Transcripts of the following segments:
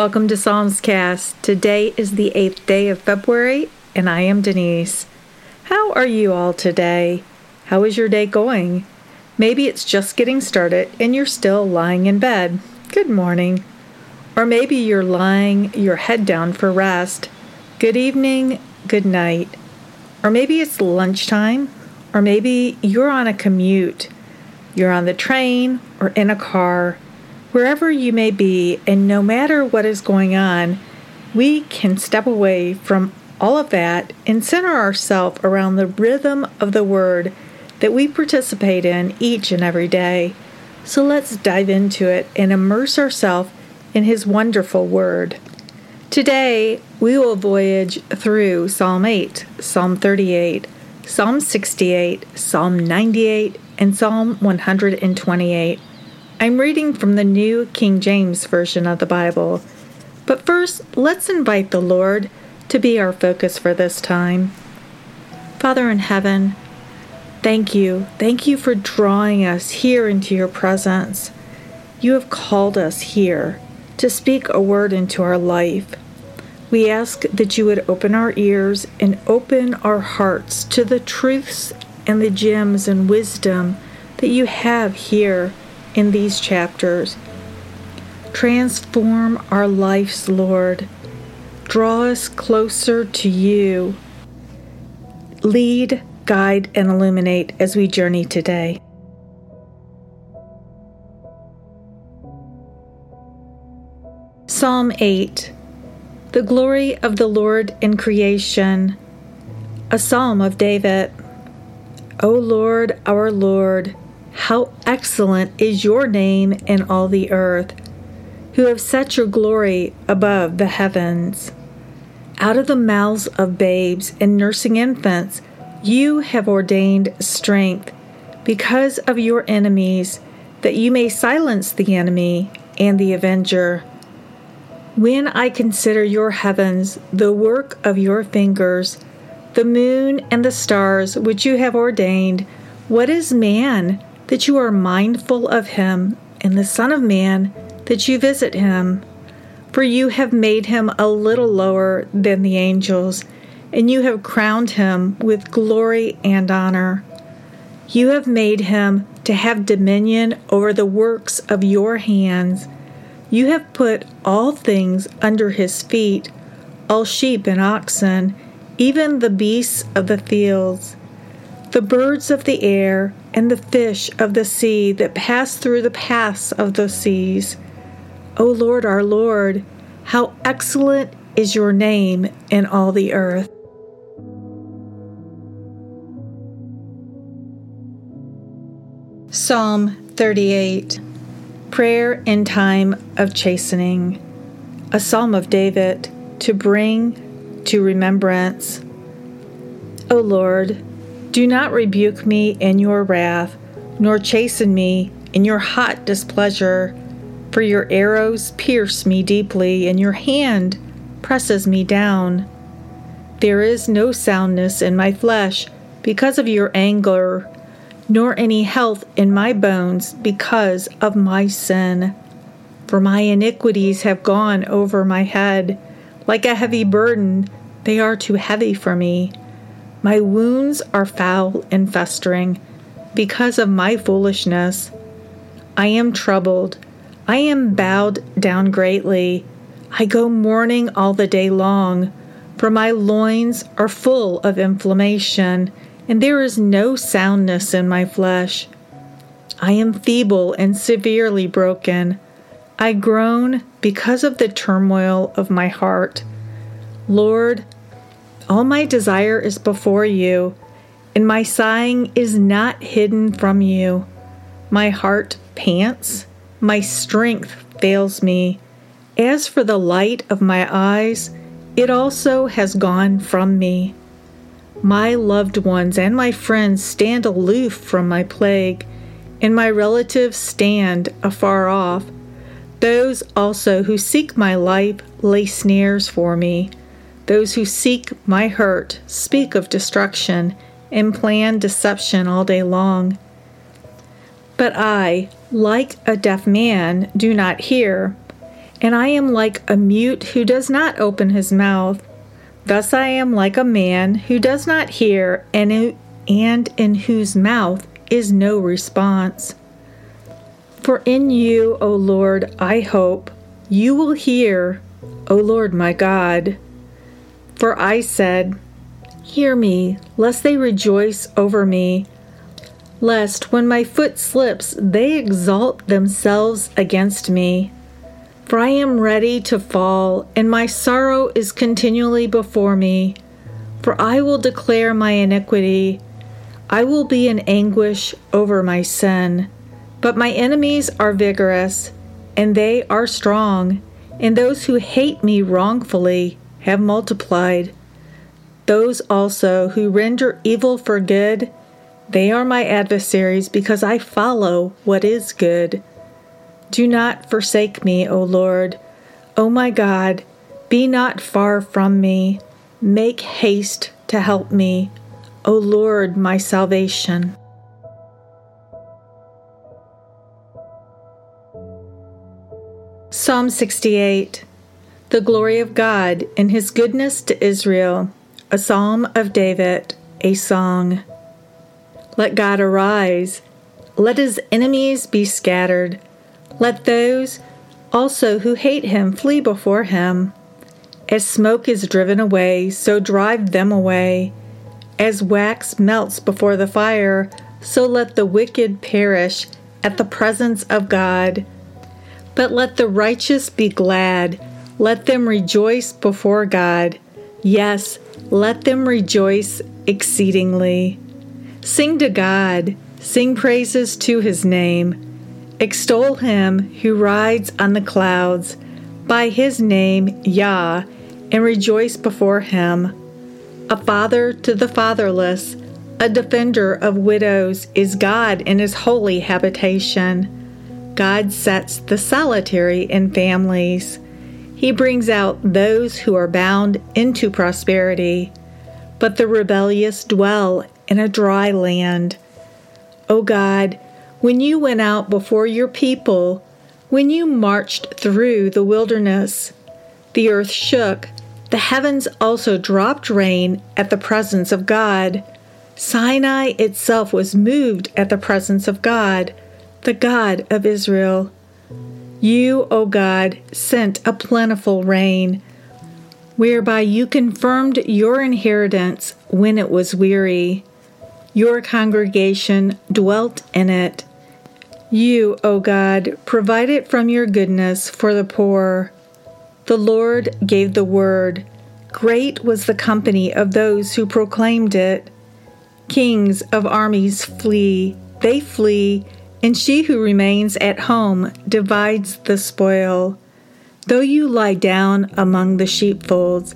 Welcome to Psalms Cast. Today is the 8th day of February, and I am Denise. How are you all today? How is your day going? Maybe it's just getting started and you're still lying in bed. Good morning. Or maybe you're lying your head down for rest. Good evening, good night. Or maybe it's lunchtime, or maybe you're on a commute. You're on the train or in a car Wherever you may be, and no matter what is going on, we can step away from all of that and center ourselves around the rhythm of the Word that we participate in each and every day. So let's dive into it and immerse ourselves in His wonderful Word. Today, we will voyage through Psalm 8, Psalm 38, Psalm 68, Psalm 98, and Psalm 128. I'm reading from the New King James Version of the Bible. But first, let's invite the Lord to be our focus for this time. Father in heaven, thank you. Thank you for drawing us here into your presence. You have called us here to speak a word into our life. We ask that you would open our ears and open our hearts to the truths and the gems and wisdom that you have here in these chapters. Transform our lives, Lord. Draw us closer to you. Lead, guide, and illuminate as we journey today. Psalm 8 The glory of the Lord in creation. A psalm of David. O Lord, our Lord, how excellent is your name in all the earth, who have set your glory above the heavens. Out of the mouths of babes and nursing infants, you have ordained strength because of your enemies, that you may silence the enemy and the avenger. When I consider your heavens, the work of your fingers, the moon and the stars which you have ordained, what is man that you are mindful of him, and the Son of Man, that you visit him. For you have made him a little lower than the angels, and you have crowned him with glory and honor. You have made him to have dominion over the works of your hands. You have put all things under his feet, all sheep and oxen, even the beasts of the fields, the birds of the air and the fish of the sea that pass through the paths of the seas. O Lord, our Lord, how excellent is your name in all the earth. Psalm 38 Prayer in Time of Chastening, a psalm of David to bring to remembrance. O Lord, do not rebuke me in your wrath, nor chasten me in your hot displeasure. For your arrows pierce me deeply, and your hand presses me down. There is no soundness in my flesh because of your anger, nor any health in my bones because of my sin. For my iniquities have gone over my head. Like a heavy burden, they are too heavy for me. My wounds are foul and festering because of my foolishness. I am troubled. I am bowed down greatly. I go mourning all the day long, for my loins are full of inflammation, and there is no soundness in my flesh. I am feeble and severely broken. I groan because of the turmoil of my heart. Lord, all my desire is before you, and my sighing is not hidden from you. My heart pants, my strength fails me. As for the light of my eyes, it also has gone from me. My loved ones and my friends stand aloof from my plague, and my relatives stand afar off. Those also who seek my life lay snares for me. Those who seek my hurt speak of destruction and plan deception all day long. But I, like a deaf man, do not hear, and I am like a mute who does not open his mouth. Thus I am like a man who does not hear, and, and in whose mouth is no response. For in you, O Lord, I hope, you will hear, O Lord my God. For I said, Hear me, lest they rejoice over me, lest when my foot slips, they exalt themselves against me. For I am ready to fall, and my sorrow is continually before me. For I will declare my iniquity, I will be in anguish over my sin. But my enemies are vigorous, and they are strong, and those who hate me wrongfully have multiplied. Those also who render evil for good, they are my adversaries because I follow what is good. Do not forsake me, O Lord. O my God, be not far from me. Make haste to help me, O Lord, my salvation. Psalm 68 The glory of God in his goodness to Israel, a psalm of David, a song. Let God arise, let his enemies be scattered. Let those also who hate him flee before him. As smoke is driven away, so drive them away. As wax melts before the fire, so let the wicked perish at the presence of God. But let the righteous be glad, let them rejoice before God. Yes, let them rejoice exceedingly. Sing to God, sing praises to his name. Extol him who rides on the clouds by his name, Yah, and rejoice before him. A father to the fatherless, a defender of widows is God in his holy habitation. God sets the solitary in families. He brings out those who are bound into prosperity, but the rebellious dwell in a dry land. O God, when you went out before your people, when you marched through the wilderness, the earth shook, the heavens also dropped rain at the presence of God. Sinai itself was moved at the presence of God, the God of Israel. You, O God, sent a plentiful rain, whereby you confirmed your inheritance when it was weary. Your congregation dwelt in it you, O God, provided from your goodness for the poor. The Lord gave the word. Great was the company of those who proclaimed it. Kings of armies flee, they flee, and she who remains at home divides the spoil. Though you lie down among the sheepfolds,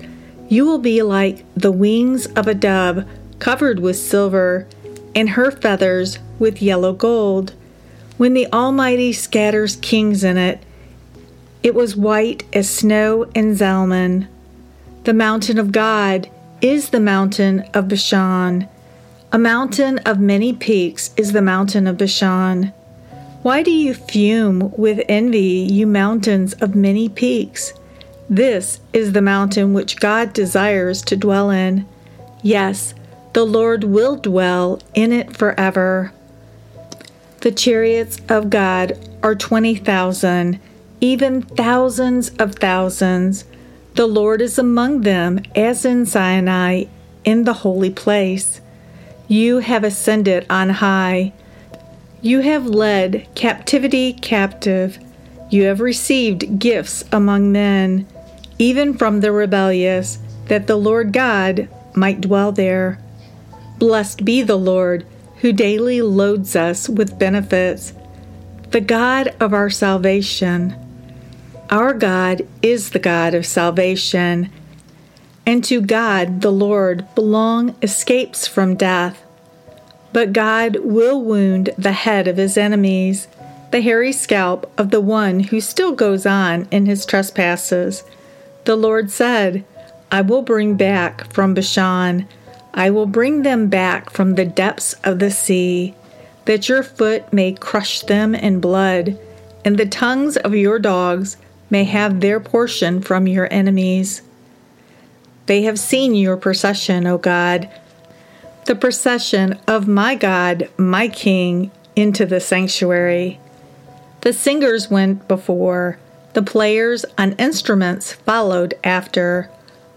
you will be like the wings of a dove covered with silver, and her feathers with yellow gold. When the Almighty scatters kings in it, it was white as snow in Zalmon. The mountain of God is the mountain of Bashan. A mountain of many peaks is the mountain of Bashan. Why do you fume with envy, you mountains of many peaks? This is the mountain which God desires to dwell in. Yes, the Lord will dwell in it forever. The chariots of God are 20,000, even thousands of thousands. The Lord is among them, as in Sinai, in the holy place. You have ascended on high. You have led captivity captive. You have received gifts among men, even from the rebellious, that the Lord God might dwell there. Blessed be the Lord who daily loads us with benefits, the God of our salvation. Our God is the God of salvation, and to God the Lord belong escapes from death. But God will wound the head of his enemies, the hairy scalp of the one who still goes on in his trespasses. The Lord said, I will bring back from Bashan I will bring them back from the depths of the sea, that your foot may crush them in blood, and the tongues of your dogs may have their portion from your enemies. They have seen your procession, O God, the procession of my God, my King, into the sanctuary. The singers went before, the players on instruments followed after.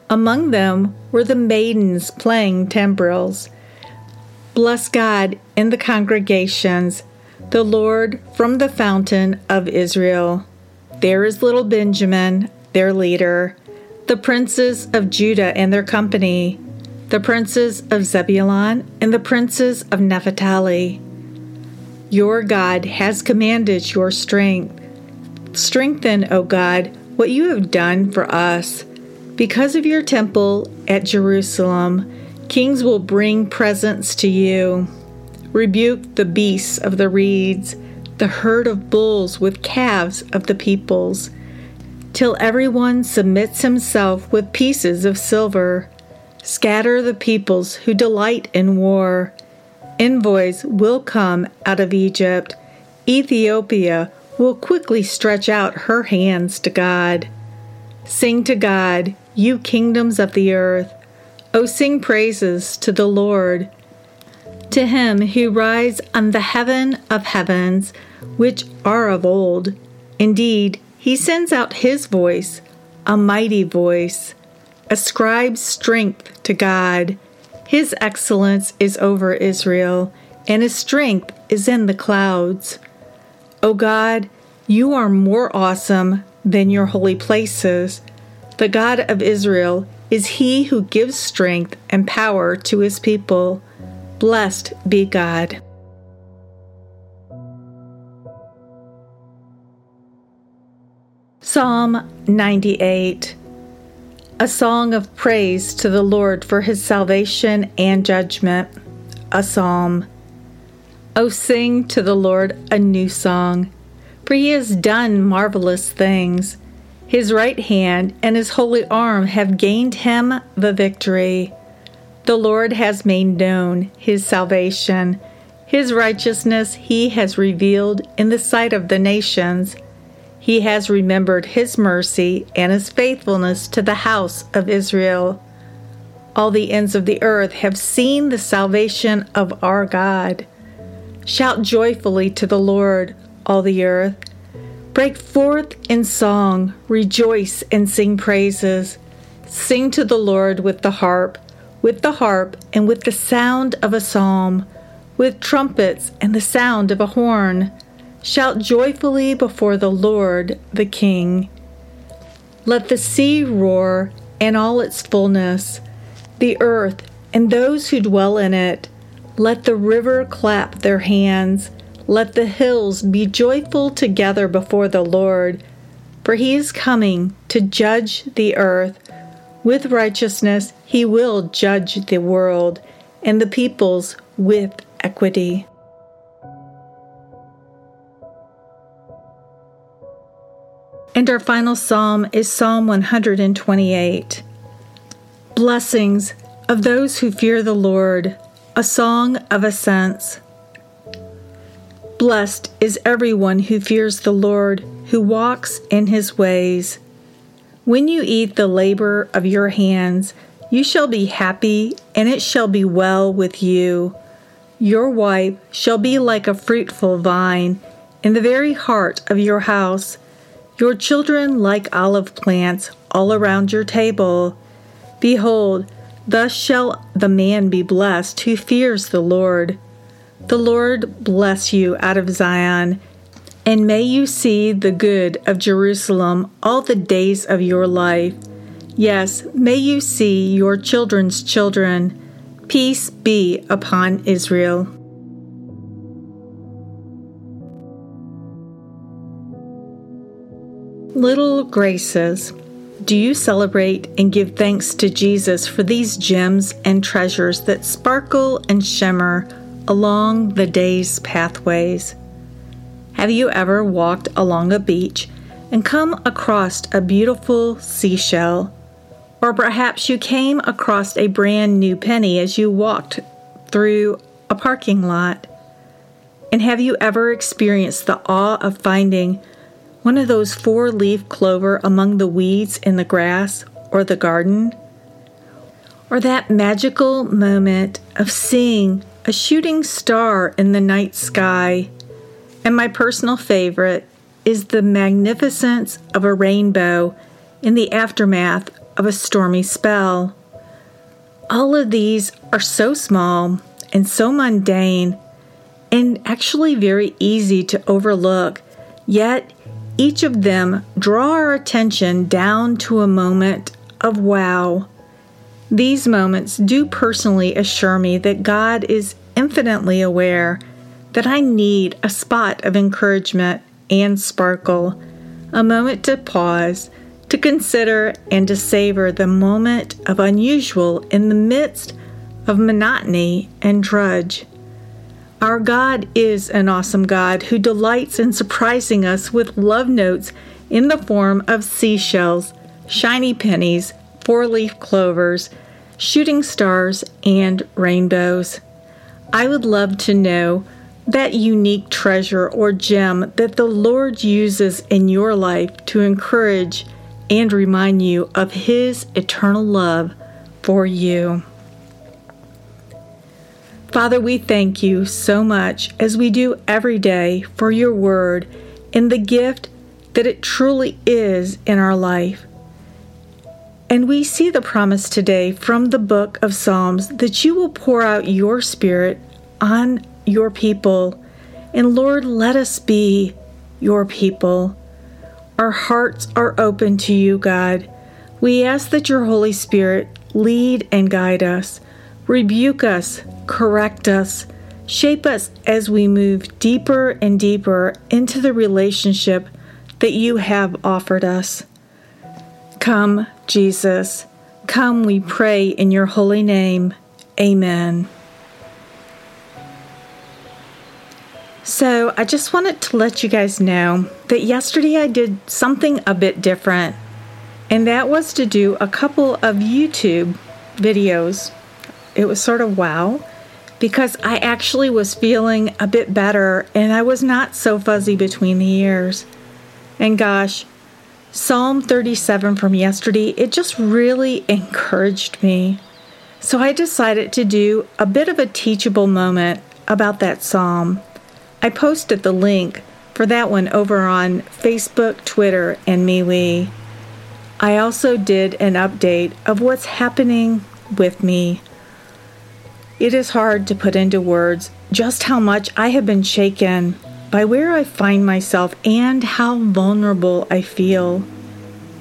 Among them were the maidens playing timbrels. Bless God in the congregations, the Lord from the fountain of Israel. There is little Benjamin, their leader, the princes of Judah and their company, the princes of Zebulun and the princes of Naphtali. Your God has commanded your strength. Strengthen, O God, what you have done for us. Because of your temple at Jerusalem, kings will bring presents to you. Rebuke the beasts of the reeds, the herd of bulls with calves of the peoples, till everyone submits himself with pieces of silver. Scatter the peoples who delight in war. Envoys will come out of Egypt. Ethiopia will quickly stretch out her hands to God. Sing to God, you kingdoms of the earth. O sing praises to the Lord. To him who rides on the heaven of heavens, which are of old. Indeed, he sends out his voice, a mighty voice. Ascribe strength to God. His excellence is over Israel, and his strength is in the clouds. O God, you are more awesome than your holy places. The God of Israel is he who gives strength and power to his people. Blessed be God. Psalm 98 a song of praise to the Lord for his salvation and judgment. A psalm. O sing to the Lord a new song, for he has done marvelous things. His right hand and his holy arm have gained him the victory. The Lord has made known his salvation. His righteousness he has revealed in the sight of the nations. He has remembered his mercy and his faithfulness to the house of Israel. All the ends of the earth have seen the salvation of our God. Shout joyfully to the Lord, all the earth. Break forth in song, rejoice and sing praises. Sing to the Lord with the harp, with the harp and with the sound of a psalm, with trumpets and the sound of a horn Shout joyfully before the Lord the King. Let the sea roar and all its fullness, the earth and those who dwell in it. Let the river clap their hands. Let the hills be joyful together before the Lord, for he is coming to judge the earth. With righteousness he will judge the world and the peoples with equity. And our final psalm is Psalm 128. Blessings of those who fear the Lord, a song of ascents. Blessed is everyone who fears the Lord, who walks in his ways. When you eat the labor of your hands, you shall be happy, and it shall be well with you. Your wife shall be like a fruitful vine in the very heart of your house your children like olive plants all around your table. Behold, thus shall the man be blessed who fears the Lord. The Lord bless you out of Zion, and may you see the good of Jerusalem all the days of your life. Yes, may you see your children's children. Peace be upon Israel. Little Graces, do you celebrate and give thanks to Jesus for these gems and treasures that sparkle and shimmer along the day's pathways? Have you ever walked along a beach and come across a beautiful seashell? Or perhaps you came across a brand new penny as you walked through a parking lot? And have you ever experienced the awe of finding one of those four leaf clover among the weeds in the grass or the garden? Or that magical moment of seeing a shooting star in the night sky? And my personal favorite is the magnificence of a rainbow in the aftermath of a stormy spell. All of these are so small and so mundane and actually very easy to overlook, yet each of them draw our attention down to a moment of wow. These moments do personally assure me that God is infinitely aware that I need a spot of encouragement and sparkle, a moment to pause, to consider, and to savor the moment of unusual in the midst of monotony and drudge. Our God is an awesome God who delights in surprising us with love notes in the form of seashells, shiny pennies, four leaf clovers, shooting stars, and rainbows. I would love to know that unique treasure or gem that the Lord uses in your life to encourage and remind you of His eternal love for you. Father, we thank you so much, as we do every day, for your word and the gift that it truly is in our life. And we see the promise today from the book of Psalms that you will pour out your spirit on your people. And Lord, let us be your people. Our hearts are open to you, God. We ask that your Holy Spirit lead and guide us, rebuke us, correct us, shape us as we move deeper and deeper into the relationship that you have offered us. Come, Jesus. Come, we pray in your holy name. Amen. So, I just wanted to let you guys know that yesterday I did something a bit different, and that was to do a couple of YouTube videos. It was sort of wow because I actually was feeling a bit better and I was not so fuzzy between the ears. And gosh, Psalm 37 from yesterday, it just really encouraged me. So I decided to do a bit of a teachable moment about that psalm. I posted the link for that one over on Facebook, Twitter, and MeWe. I also did an update of what's happening with me it is hard to put into words just how much I have been shaken by where I find myself and how vulnerable I feel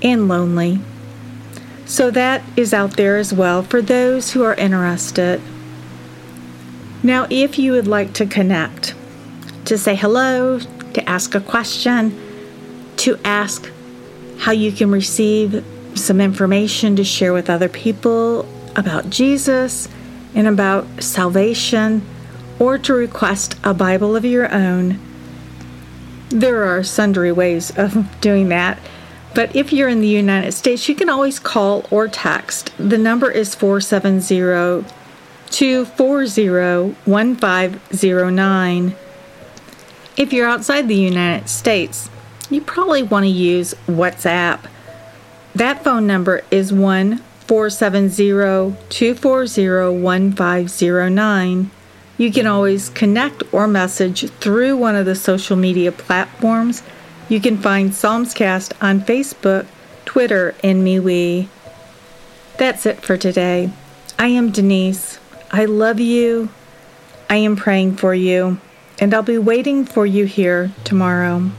and lonely. So that is out there as well for those who are interested. Now, if you would like to connect, to say hello, to ask a question, to ask how you can receive some information to share with other people about Jesus, and about salvation or to request a Bible of your own. There are sundry ways of doing that, but if you're in the United States, you can always call or text. The number is 470 240 1509. If you're outside the United States, you probably want to use WhatsApp. That phone number is 1 470-240-1509. You can always connect or message through one of the social media platforms. You can find Psalmscast on Facebook, Twitter, and MeWe. That's it for today. I am Denise. I love you. I am praying for you, and I'll be waiting for you here tomorrow.